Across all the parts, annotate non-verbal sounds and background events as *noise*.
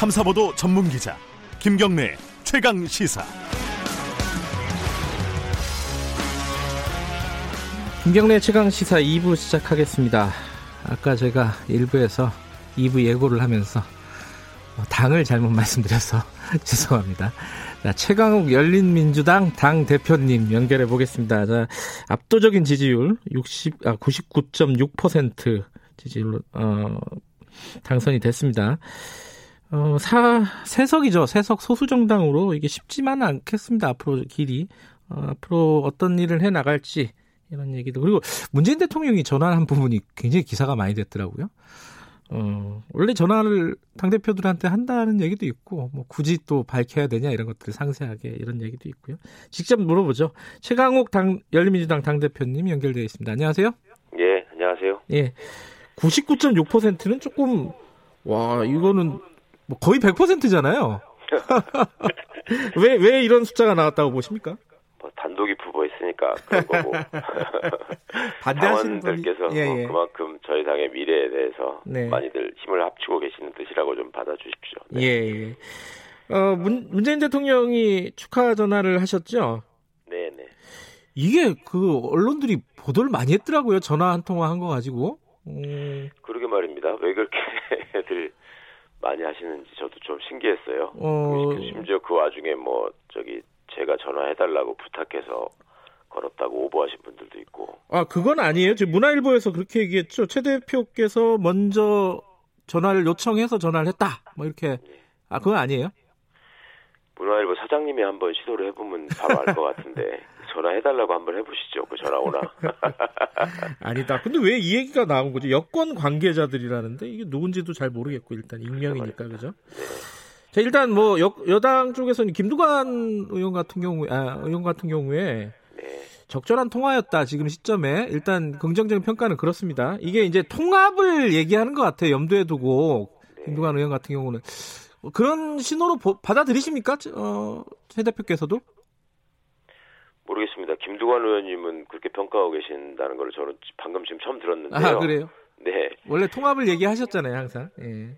탐사보도 전문 기자 김경래 최강 시사. 김경래 최강 시사 2부 시작하겠습니다. 아까 제가 1부에서 2부 예고를 하면서 당을 잘못 말씀드려서 *laughs* 죄송합니다. 자, 최강욱 열린민주당 당 대표님 연결해 보겠습니다. 자, 압도적인 지지율 60, 아, 99.6% 지지율로, 어, 당선이 됐습니다. 어, 사, 세석이죠. 세석 소수정당으로 이게 쉽지만은 않겠습니다. 앞으로 길이. 어, 앞으로 어떤 일을 해 나갈지 이런 얘기도. 그리고 문재인 대통령이 전화한 부분이 굉장히 기사가 많이 됐더라고요. 어, 원래 전화를 당대표들한테 한다는 얘기도 있고, 뭐, 굳이 또 밝혀야 되냐, 이런 것들 상세하게 이런 얘기도 있고요. 직접 물어보죠. 최강욱 당, 열린민주당 당대표님 연결되어 있습니다. 안녕하세요? 예, 안녕하세요. 예. 99.6%는 조금, 와, 이거는 뭐 거의 100%잖아요. *laughs* 왜, 왜 이런 숫자가 나왔다고 보십니까? 뭐 단독이 부보했으니까 그런 거고. *laughs* 반대하시는 분이- 예, 뭐 예. 그만큼 저희 당의 미래에 대해서 네. 많이들 힘을 합치고 계시는 뜻이라고 좀 받아주십시오. 네. 예, 예. 어, 문, 문재인 대통령이 축하 전화를 하셨죠? 네, 네. 이게 그 언론들이 보도를 많이 했더라고요. 전화 한 통화 한 거 가지고. 음, 그러게 말입니다. 왜 그렇게들 *laughs* 많이 하시는지 저도 좀 신기했어요. 어, 그 심지어 그 와중에 뭐 저기 제가 전화해달라고 부탁해서 걸었다고 오버하신 분들도 있고. 아, 그건 아니에요. 지금 문화일보에서 그렇게 얘기했죠. 최 대표께서 먼저 전화를 요청해서 전화를 했다. 뭐 이렇게. 아, 그건 아니에요? 문화일보 사장님이 한번 시도를 해보면 바로 알 것 같은데 *laughs* 전화해달라고 한번 해보시죠. 그 전화 오나. *laughs* 아니다. 근데 왜 이 얘기가 나온 거죠? 여권 관계자들이라는데 이게 누군지도 잘 모르겠고 일단 익명이니까 그죠? 자 일단 뭐 여, 여당 쪽에서는 김두관 의원 같은 경우 아 의원 같은 경우에 네. 적절한 통화였다 지금 시점에 일단 긍정적인 평가는 그렇습니다. 이게 이제 통합을 얘기하는 것 같아요. 염두에 두고 김두관 의원 같은 경우는 그런 신호로 보- 받아들이십니까? 어, 최 대표께서도? 모르겠습니다. 김두관 의원님은 그렇게 평가하고 계신다는 걸 저는 방금 지금 처음 들었는데요. 아 그래요? 네, 원래 통합을 얘기하셨잖아요 항상. 예.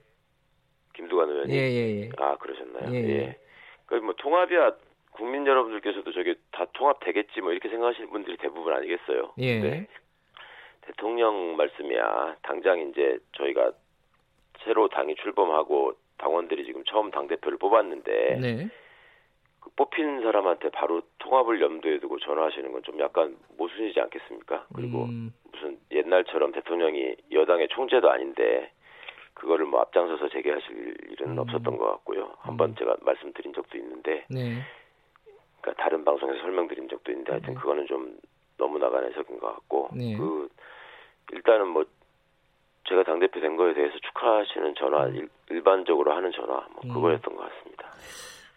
김두관 의원님. 예, 예, 예. 아 그러셨나요? 예, 예. 예. 그뭐 통합이야 국민 여러분들께서도 저게 다 통합되겠지 뭐 이렇게 생각하시는 분들이 대부분 아니겠어요. 예. 네. 대통령 말씀이야 당장 이제 저희가 새로 당이 출범하고 당원들이 지금 처음 당 대표를 뽑았는데 네. 그 뽑힌 사람한테 바로 통합을 염두에 두고 전화하시는 건 좀 약간 모순이지 않겠습니까? 그리고 음, 무슨 옛날처럼 대통령이 여당의 총재도 아닌데 그거를 뭐 앞장서서 제기하실 일은 음. 없었던 것 같고요. 한번 제가 말씀드린 적도 있는데, 네. 그러니까 다른 방송에서 설명드린 적도 있는데, 하여튼 네. 그거는 좀 너무 나간 해석인 것 같고, 네. 그 일단은 뭐 제가 당 대표 된 거에 대해서 축하하시는 전화, 일, 일반적으로 하는 전화, 뭐 음. 그거였던 것 같습니다.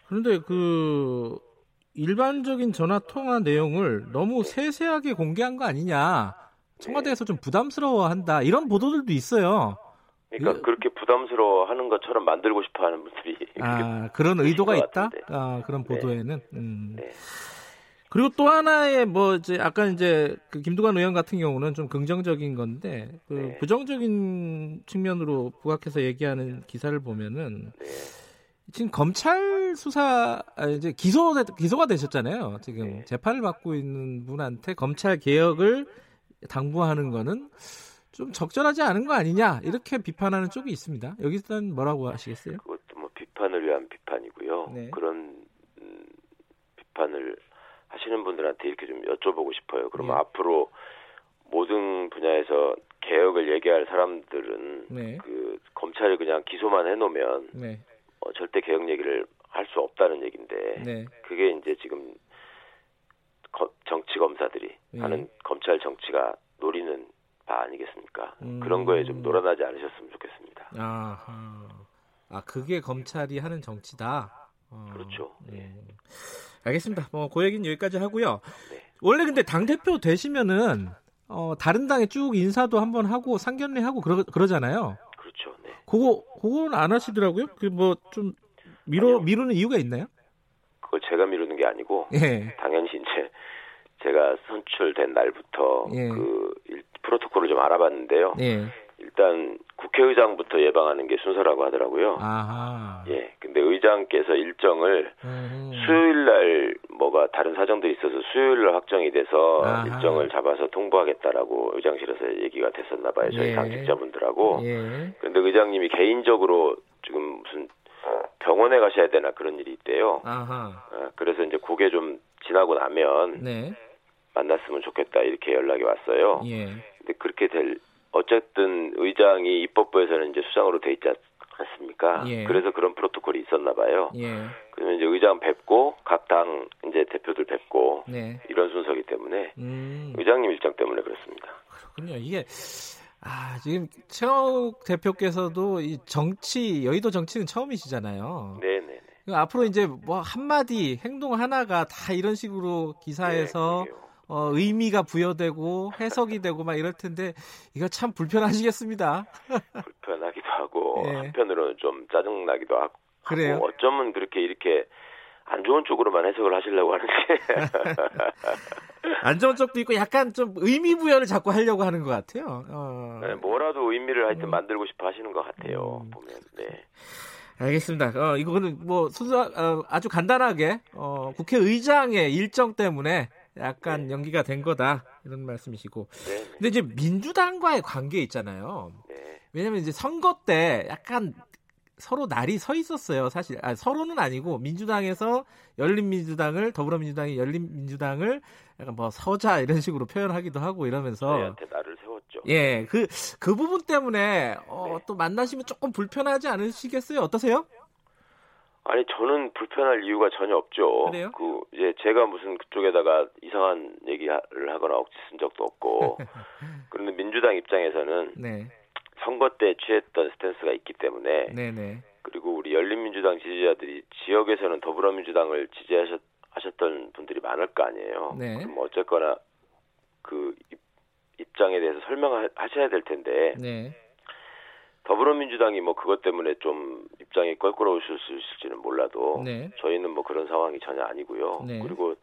그런데 그 일반적인 전화 통화 내용을 너무 세세하게 공개한 거 아니냐. 청와대에서 좀 부담스러워한다. 이런 보도들도 있어요. 그러니까 이- 그렇게 부담스러워하는 것처럼 만들고 싶어하는 분들이 아, 그런 의도가 것 있다? 아, 그런 네. 보도에는. 음. 네. 그리고 또 하나의 뭐 이제 아까 이제 그 김두관 의원 같은 경우는 좀 긍정적인 건데 그 네. 부정적인 측면으로 부각해서 얘기하는 기사를 보면은 네. 지금 검찰 수사 아, 이제 기소 기소가 되셨잖아요. 지금 네. 재판을 받고 있는 분한테 검찰 개혁을 당부하는 거는 좀 적절하지 않은 거 아니냐 이렇게 비판하는 쪽이 있습니다. 여기서는 뭐라고 하시겠어요? 그것도 뭐 비판을 위한 비판이고요. 네. 그런 음, 비판을 하시는 분들한테 이렇게 좀 여쭤보고 싶어요. 그러면 네. 앞으로 모든 분야에서 개혁을 얘기할 사람들은 네, 그 검찰이 그냥 기소만 해놓으면 네, 어, 절대 개혁 얘기를 할 수 없다는 얘기인데 네, 그게 이제 지금 거- 정치 검사들이 예. 하는 검찰 정치가 노리는 바 아니겠습니까? 음. 그런 거에 좀 놀아나지 않으셨으면 좋겠습니다. 아하. 아 그게 검찰이 하는 정치다. 어, 그렇죠. 네. 알겠습니다. 뭐 그 얘기는 여기까지 하고요. 네. 원래 근데 당 대표 되시면은 어, 다른 당에 쭉 인사도 한번 하고 상견례 하고 그러, 그러잖아요. 그렇죠. 네. 그거 그거는 안 하시더라고요. 그 뭐 좀 미뤄. 미루는 이유가 있나요? 그걸 제가 미루는 게 아니고 예. 당연히 이제 제가 선출된 날부터 예. 그 일- 프로토콜을 좀 알아봤는데요. 예. 일단 국회 국회의장부터 예방하는 게 순서라고 하더라고요. 아하. 예. 근데 의장께서 일정을 음. 수요일 날 뭐가 다른 사정들이 있어서 수요일 날 확정이 돼서 아하. 일정을 잡아서 통보하겠다라고 의장실에서 얘기가 됐었나 봐요. 저희 예. 당직자분들하고. 예. 근데 의장님이 개인적으로 지금 무슨 병원에 가셔야 되나 그런 일이 있대요. 아하. 어, 그래서 이제 그게 좀 지나고 나면 네. 만났으면 좋겠다 이렇게 연락이 왔어요. 예. 근데 그렇게 될 어쨌든 의장이 입법부에서는 이제 수장으로 돼 있지 않습니까? 예. 그래서 그런 프로토콜이 있었나 봐요. 예. 그러면 이제 의장 뵙고 각 당 이제 대표들 뵙고 네. 이런 순서기 때문에 음. 의장님 일정 때문에 그렇습니다. 그렇군요. 이게 아, 지금 최욱 대표께서도 이 정치 여의도 정치는 처음이시잖아요. 네네네. 그 앞으로 이제 뭐 한마디 행동 하나가 다 이런 식으로 기사에서 네. 어, 의미가 부여되고 해석이 되고 막 이럴 텐데 이거 참 불편하시겠습니다. *laughs* 불편하기도 하고 예. 한편으로는 좀 짜증 나기도 하고 그래요? 어쩌면 그렇게 이렇게 안 좋은 쪽으로만 해석을 하시려고 하는지 *laughs* 안 좋은 쪽도 있고 약간 좀 의미 부여를 자꾸 하려고 하는 것 같아요. 어. 네, 뭐라도 의미를 하여튼 만들고 싶어 하시는 것 같아요. 음. 보면 네. 알겠습니다. 어, 이거는 뭐 순수 어, 아주 간단하게 어, 국회의장의 일정 때문에 약간 연기가 된 거다 이런 말씀이시고. 네, 근데 이제 민주당과의 관계 있잖아요. 네. 왜냐면 이제 선거 때 약간 서로 날이 서 있었어요. 사실 아, 서로는 아니고 민주당에서 열린민주당을 더불어민주당이 열린민주당을 약간 뭐 서자 이런 식으로 표현하기도 하고 이러면서 세웠죠. 예, 그, 그 부분 때문에, 어, 네. 또 만나시면 조금 불편하지 않으시겠어요? 어떠세요? 아니 저는 불편할 이유가 전혀 없죠. 그래요? 그 이제 제가 무슨 그쪽에다가 이상한 얘기를 하거나 억지 쓴 적도 없고. *laughs* 그런데 민주당 입장에서는 네, 선거 때 취했던 스탠스가 있기 때문에 네네. 그리고 우리 열린민주당 지지자들이 지역에서는 더불어민주당을 지지하셨던 분들이 많을 거 아니에요. 네. 그럼 어쨌거나 그 입- 입장에 대해서 설명하셔야 될 텐데 네, 더불어민주당이 뭐 그것 때문에 좀 입장이 껄끄러우실 수 있을지는 몰라도 네. 저희는 뭐 그런 상황이 전혀 아니고요. 네. 그리고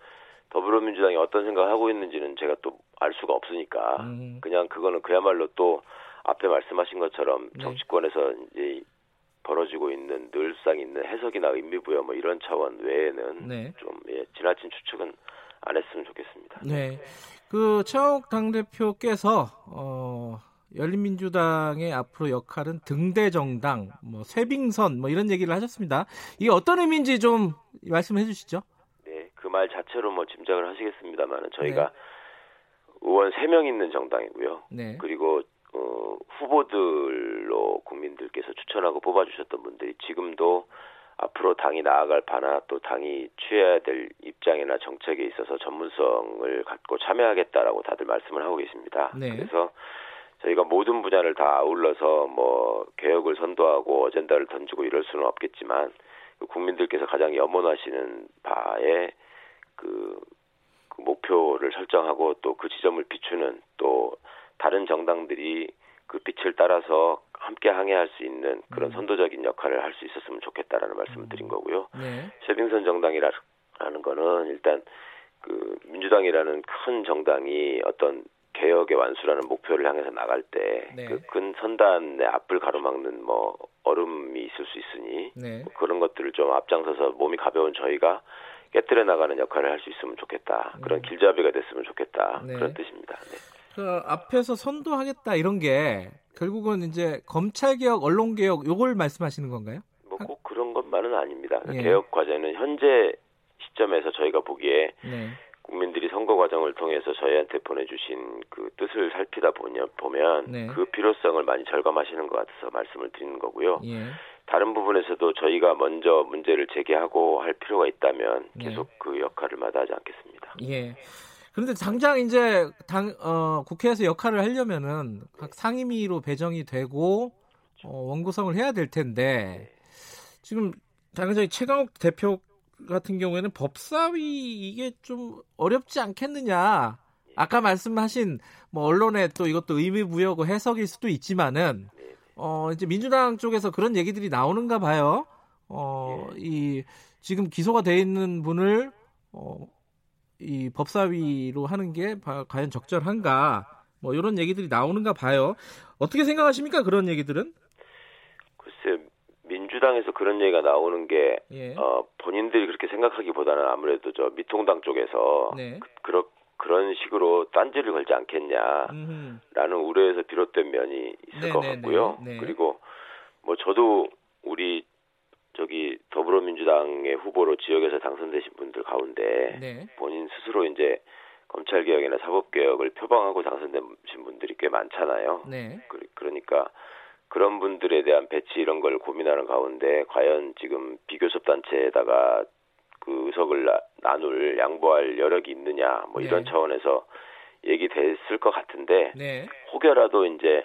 더불어민주당이 어떤 생각을 하고 있는지는 제가 또 알 수가 없으니까 음. 그냥 그거는 그야말로 또 앞에 말씀하신 것처럼 네. 정치권에서 이제 벌어지고 있는 늘상 있는 해석이나 의미 부여 뭐 이런 차원 외에는 네. 좀 예, 지나친 추측은 안 했으면 좋겠습니다. 네. 그, 최욱 당대표께서, 어, 열린민주당의 앞으로 역할은 등대정당, 뭐, 쇄빙선, 뭐, 이런 얘기를 하셨습니다. 이게 어떤 의미인지 좀 말씀해 주시죠. 네, 그 말 자체로 뭐 짐작을 하시겠습니다만은 저희가 네. 의원 3명 있는 정당이고요. 네. 그리고 어, 후보들로 국민들께서 추천하고 뽑아주셨던 분들이 지금도 앞으로 당이 나아갈 바나 또 당이 취해야 될 입장이나 정책에 있어서 전문성을 갖고 참여하겠다라고 다들 말씀을 하고 계십니다. 네. 그래서 저희가 모든 분야를 다 아울러서 뭐 개혁을 선도하고 어젠다를 던지고 이럴 수는 없겠지만 그 국민들께서 가장 염원하시는 바에 그, 그 목표를 설정하고 또 그 지점을 비추는 또 다른 정당들이 그 빛을 따라서 함께 항해할 수 있는 그런 음. 선도적인 역할을 할 수 있었으면 좋겠다라는 말씀을 드린 거고요. 네. 쇄빙선 정당이라는 거는 일단 그 민주당이라는 큰 정당이 어떤 개혁의 완수라는 목표를 향해서 나갈 때 네. 그큰 선단의 앞을 가로막는 뭐 얼음이 있을 수 있으니 네. 뭐 그런 것들을 좀 앞장서서 몸이 가벼운 저희가 깨뜨려 나가는 역할을 할 수 있으면 좋겠다. 그런 길잡이가 됐으면 좋겠다. 네. 그런 뜻입니다. 네. 그 앞에서 선도하겠다 이런 게 결국은 이제 검찰 개혁, 언론 개혁 요걸 말씀하시는 건가요? 뭐 꼭 그런 것만은 아닙니다. 예. 개혁 과제는 현재 시점에서 저희가 보기에 네. 국민들이 선거 과정을 통해서 저희한테 보내주신 그 뜻을 살피다 보면, 보면 네. 그 필요성을 많이 절감하시는 것 같아서 말씀을 드리는 거고요. 예. 다른 부분에서도 저희가 먼저 문제를 제기하고 할 필요가 있다면 네. 계속 그 역할을 마다하지 않겠습니다. 예. 그런데 당장 이제 당 어, 국회에서 역할을 하려면은 각 상임위로 배정이 되고 어, 원구성을 해야 될 텐데 지금 당장에 최강욱 대표 같은 경우에는 법사위 이게 좀 어렵지 않겠느냐? 아까 말씀하신 뭐 언론에 또 이것도 의미 부여고 해석일 수도 있지만은 어 이제 민주당 쪽에서 그런 얘기들이 나오는가 봐요. 어이 지금 기소가 돼 있는 분을 어이 법사위로 하는 게 바- 과연 적절한가? 뭐 이런 얘기들이 나오는가 봐요. 어떻게 생각하십니까? 그런 얘기들은? 민주당에서 그런 얘기가 나오는 게 예. 어, 본인들이 그렇게 생각하기보다는 아무래도 저 미통당 쪽에서 네. 그, 런 그런 식으로 딴지를 걸지 않겠냐라는 음흠. 우려에서 비롯된 면이 있을 네, 것 네, 같고요. 네, 네. 그리고 뭐 저도 우리 저기 더불어민주당의 후보로 지역에서 당선되신 분들 가운데 네. 본인 스스로 이제 검찰 개혁이나 사법 개혁을 표방하고 당선되신 분들이 꽤 많잖아요. 네. 그, 그러니까 그런 분들에 대한 배치 이런 걸 고민하는 가운데 과연 지금 비교섭 단체에다가 그 의석을 나, 나눌 양보할 여력이 있느냐 뭐 이런 네. 차원에서 얘기됐을 것 같은데 네. 혹여라도 이제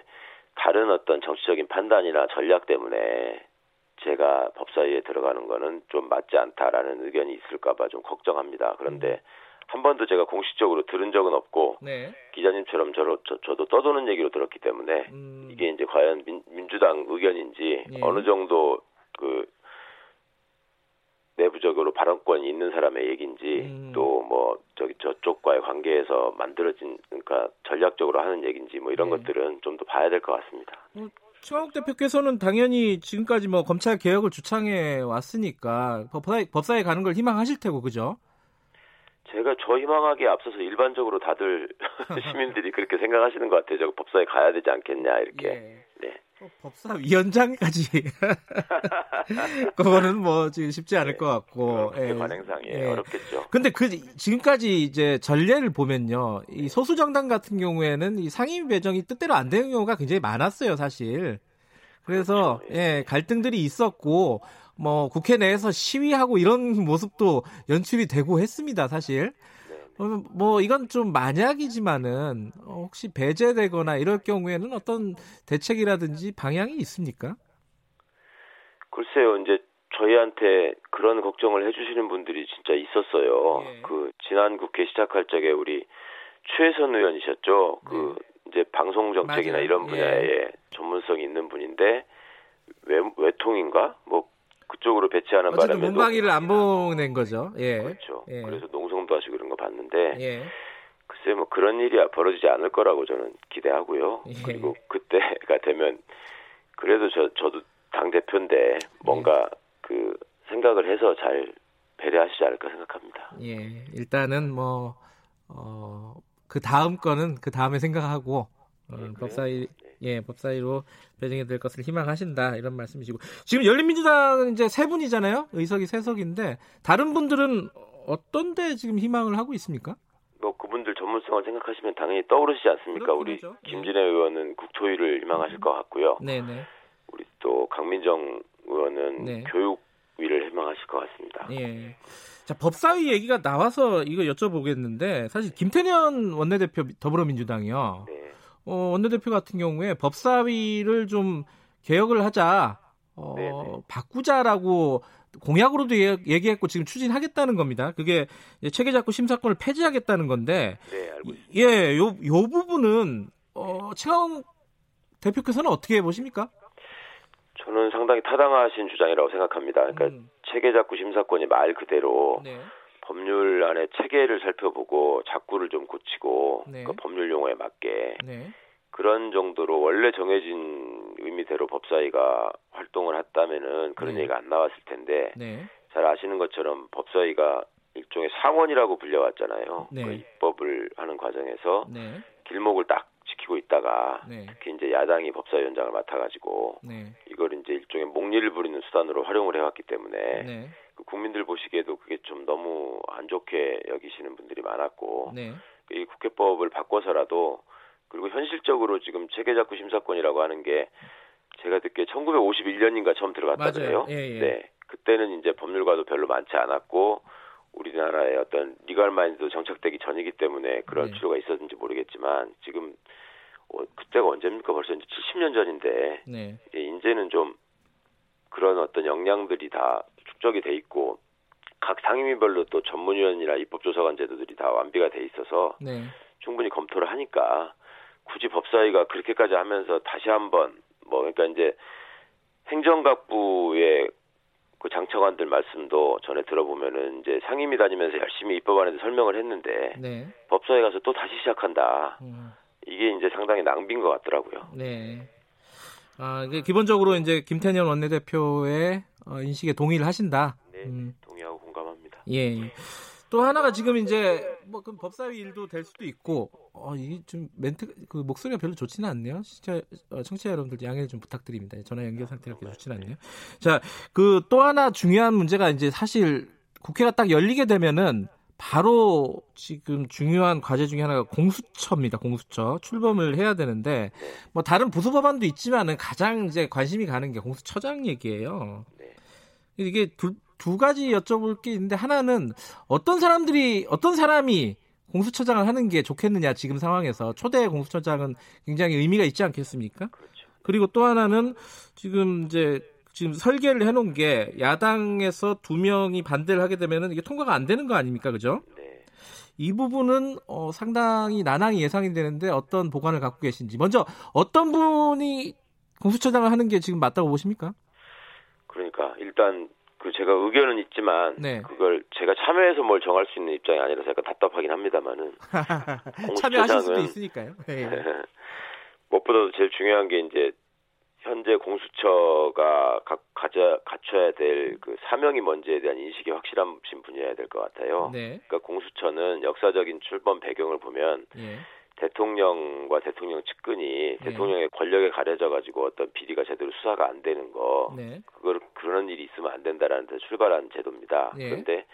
다른 어떤 정치적인 판단이나 전략 때문에 제가 법사위에 들어가는 거는 좀 맞지 않다라는 의견이 있을까봐 좀 걱정합니다. 그런데 한 번도 제가 공식적으로 들은 적은 없고 네. 기자님처럼 저로, 저, 저도 떠도는 얘기로 들었기 때문에 음. 이게 이제 과연 민, 민주당 의견인지 예. 어느 정도 그 내부적으로 발언권이 있는 사람의 얘기인지 음. 또뭐 저기 저쪽과의 관계에서 만들어진 그러니까 전략적으로 하는 얘기인지 뭐 이런 네. 것들은 좀 더 봐야 될 것 같습니다. 최강욱 대표께서는 당연히 지금까지 뭐 검찰 개혁을 주창해 왔으니까 법사위, 법사위 가는 걸 희망하실 테고 그죠? 제가 저 희망하기에 앞서서 일반적으로 다들 *laughs* 시민들이 그렇게 생각하시는 것 같아요. 저 법사에 가야 되지 않겠냐 이렇게. 예. 네. 또 법사위원장까지 *laughs* 그거는 뭐 지금 쉽지 않을 것 같고. 예. 관행상에 예. 어렵겠죠. 근데 그 지금까지 이제 전례를 보면요, 이 소수 정당 같은 경우에는 이 상임위 배정이 뜻대로 안 되는 경우가 굉장히 많았어요, 사실. 그래서 그렇죠. 예 갈등들이 있었고 뭐 국회 내에서 시위하고 이런 *laughs* 모습도 연출이 되고 했습니다, 사실. 네. 어, 뭐 이건 좀 만약이지만은 어, 혹시 배제되거나 이럴 경우에는 어떤 대책이라든지 방향이 있습니까? 글쎄요, 이제 저희한테 그런 걱정을 해주시는 분들이 진짜 있었어요. 예. 그 지난 국회 시작할 적에 우리 최선 의원이셨죠. 그 이제 방송 정책이나 네. 이런 예. 분야에 전문 성이 있는 분인데 외, 외통인가 뭐 그쪽으로 배치하는 바람에 문광희를 안 보낸 거죠. 예. 그렇죠. 예. 그래서 농성도 하시고 그런 거 봤는데 예. 글쎄 뭐 그런 일이 벌어지지 않을 거라고 저는 기대하고요. 예. 그리고 그때가 되면 그래도 저 저도 당 대표인데 뭔가 그 생각을 해서 잘 배려하시지 않을까 생각합니다. 예, 일단은 뭐, 어, 그 다음 거는 그 다음에 생각하고, 어, 그래요? 법사위, 예, 법사위로 배정이 될 것을 희망하신다, 이런 말씀이시고. 지금 열린민주당은 이제 세 분이잖아요? 의석이 세 석인데, 다른 분들은 어떤데 지금 희망을 하고 있습니까? 뭐 그분들 전문성을 생각하시면 당연히 떠오르시지 않습니까? 우리. 김진애 의원은 국토위를 희망하실 것 같고요. 네네. 우리 또 강민정 의원은 네. 교육위를 희망하실 것 같습니다. 예. 자, 법사위 얘기가 나와서 이거 여쭤보겠는데, 사실 김태년 원내대표 더불어민주당이요. 네. 어, 원내대표 같은 경우에 법사위를 좀 개혁을 하자, 어, 네네. 바꾸자라고 공약으로도 예- 얘기했고 지금 추진하겠다는 겁니다. 그게 체계작구 심사권을 폐지하겠다는 건데, 네, 알고 있습니다. 예, 요, 요 부분은, 어, 최강 대표께서는 어떻게 보십니까? 저는 상당히 타당하신 주장이라고 생각합니다. 그러니까 음, 체계작구 심사권이 말 그대로 네. 법률 안에 체계를 살펴보고 작구를 좀 고치고 네. 그 법률 용어에 맞게 네. 그런 정도로 원래 정해진 의미대로 법사위가 활동을 했다면은 그런 네. 얘기가 안 나왔을 텐데 네. 잘 아시는 것처럼 법사위가 일종의 상원이라고 불려왔잖아요. 네. 그 입법을 하는 과정에서 네. 길목을 딱 지키고 있다가 네. 특히 이제 야당이 법사위원장을 맡아가지고 네. 이걸 이제 일종의 목리를 부리는 수단으로 활용을 해왔기 때문에 국민들 보시기에도 그게 좀 너무 안 좋게 여기시는 분들이 많았고 네. 이 국회법을 바꿔서라도 그리고 현실적으로 지금 체계작구 심사권이라고 하는 게 제가 듣기에 1951년인가 처음 들어갔다 맞아요. 그래요. 예, 예. 네. 그때는 이제 법률가도 별로 많지 않았고 우리나라의 어떤 리갈 마인드도 정착되기 전이기 때문에 그런 네. 필요가 있었는지 모르겠지만 지금 어, 그때가 언제입니까? 벌써 이제 70년 전인데 네. 예, 이제는 좀 그런 어떤 역량들이 다 축적이 돼 있고 각 상임위별로 또 전문위원이나 입법조사관 제도들이 다 완비가 돼 있어서 네. 충분히 검토를 하니까 굳이 법사위가 그렇게까지 하면서 다시 한번 뭐 그러니까 이제 행정각부의 그 장차관들 말씀도 전에 들어보면은 이제 상임위 다니면서 열심히 입법안에도 설명을 했는데 네. 법사위 가서 또 다시 시작한다. 음. 이게 이제 상당히 낭비인 것 같더라고요. 네. 아, 이게 기본적으로 이제 김태년 원내대표의 어, 인식에 동의를 하신다. 네, 음. 동의하고 공감합니다. 예. 또 하나가 지금 이제 뭐그 법사위 일도 될 수도 있고 어 이게 좀 멘트 그 목소리가 별로 좋지는 않네요. 진짜 어, 청취자 여러분들 양해 좀 부탁드립니다. 전화 연결 상태가 그렇게 좋지는 않네요. 자, 그 또 하나 중요한 문제가 이제 사실 국회가 딱 열리게 되면은 바로 지금 중요한 과제 중에 하나가 공수처입니다. 공수처 출범을 해야 되는데 뭐 다른 부수 법안도 있지만은 가장 이제 관심이 가는 게 공수처장 얘기예요. 이게 두, 두 가지 여쭤볼 게 있는데 하나는 어떤 사람들이 어떤 사람이 공수처장을 하는 게 좋겠느냐 지금 상황에서 초대 공수처장은 굉장히 의미가 있지 않겠습니까? 그렇죠. 그리고 또 하나는 지금 이제 지금 설계를 해놓은 게 야당에서 두 명이 반대를 하게 되면은 이게 통과가 안 되는 거 아닙니까, 그죠? 네. 이 부분은 어, 상당히 난항이 예상이 되는데 어떤 보관을 갖고 계신지 먼저 어떤 분이 공수처장을 하는 게 지금 맞다고 보십니까? 그러니까 일단 그 제가 의견은 있지만 네. 그걸 제가 참여해서 뭘 정할 수 있는 입장이 아니라서 약간 답답하긴 합니다만은 *laughs* 참여하실 수도 있으니까요. 네. *laughs* 무엇보다도 제일 중요한 게 이제 현재 공수처가 각 가져 갖춰야 될 그 사명이 뭔지에 대한 인식이 확실하신 분이어야 될 것 같아요. 네. 그러니까 공수처는 역사적인 출범 배경을 보면 예. 대통령과 대통령 측근이 네. 대통령의 권력에 가려져 가지고 어떤 비리가 제대로 수사가 안 되는 거 네. 그걸 그런 일이 있으면 안 된다라는 데 출발한 제도입니다. 네. 그런데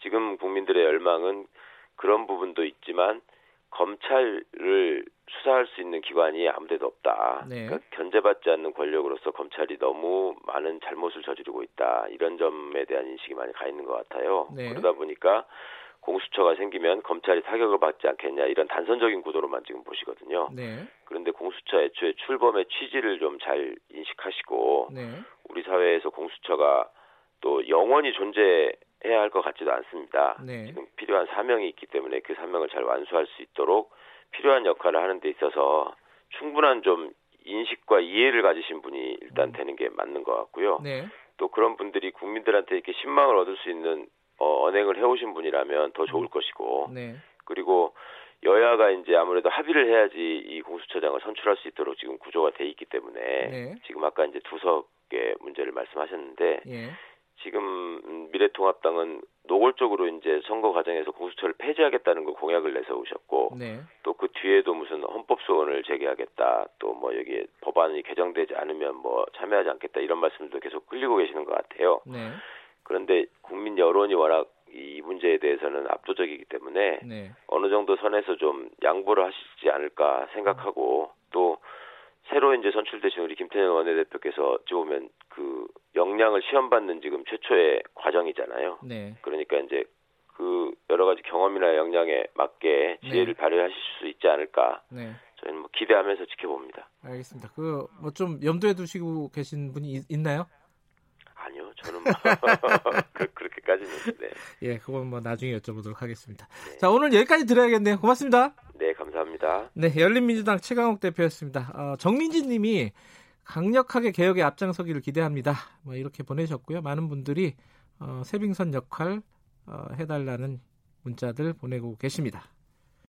지금 국민들의 열망은 그런 부분도 있지만 검찰을 수사할 수 있는 기관이 아무데도 없다. 네. 그러니까 견제받지 않는 권력으로서 검찰이 너무 많은 잘못을 저지르고 있다. 이런 점에 대한 인식이 많이 가 있는 것 같아요. 네. 그러다 보니까 공수처가 생기면 검찰이 타격을 받지 않겠냐 이런 단선적인 구도로만 지금 보시거든요. 네. 그런데 공수처 애초에 출범의 취지를 좀 잘 인식하시고 네. 우리 사회에서 공수처가 또 영원히 존재 해야 할 것 같지도 않습니다. 네. 지금 필요한 사명이 있기 때문에 그 사명을 잘 완수할 수 있도록 필요한 역할을 하는 데 있어서 충분한 좀 인식과 이해를 가지신 분이 일단 되는 게 맞는 것 같고요. 음. 네. 또 그런 분들이 국민들한테 이렇게 신망을 얻을 수 있는 어, 언행을 해오신 분이라면 더 좋을 것이고 네. 그리고 여야가 이제 아무래도 합의를 해야지 이 공수처장을 선출할 수 있도록 지금 구조가 돼 있기 때문에 네. 지금 아까 이제 두석의 문제를 말씀하셨는데 예. 지금 미래통합당은 노골적으로 이제 선거 과정에서 공수처를 폐지하겠다는 걸 공약을 내세우셨고 네. 또그 뒤에도 무슨 헌법 소원을 제기하겠다 또 뭐 여기에 법안이 개정되지 않으면 뭐 참여하지 않겠다 이런 말씀도 계속 흘리고 계시는 것 같아요. 네. 그런데 국민 여론이 워낙 이 문제에 대해서는 압도적이기 때문에 네. 어느 정도 선에서 좀 양보를 하시지 않을까 생각하고 또 새로 이제 선출되신 우리 김태년 원내대표께서 어찌 보면 그 역량을 시험받는 지금 최초의 과정이잖아요. 네. 그러니까 이제 그 여러 가지 경험이나 역량에 맞게 지혜를 네. 발휘하실 수 있지 않을까 네. 저희는 뭐 기대하면서 지켜봅니다. 알겠습니다. 그 뭐 좀 염두에 두시고 계신 분이 있, 있나요? 아니요, 저는 뭐 *laughs* 그, 그렇게까지는 네. 예, 그건 뭐 나중에 여쭤보도록 하겠습니다. 자, 오늘 여기까지 들어야겠네요. 고맙습니다. 네, 감사합니다. 네, 열린민주당 최강욱 대표였습니다. 어, 정민진 님이 강력하게 개혁에 앞장서기를 기대합니다. 뭐 이렇게 보내셨고요. 많은 분들이 어, 세빙선 역할 어, 해달라는 문자들 보내고 계십니다.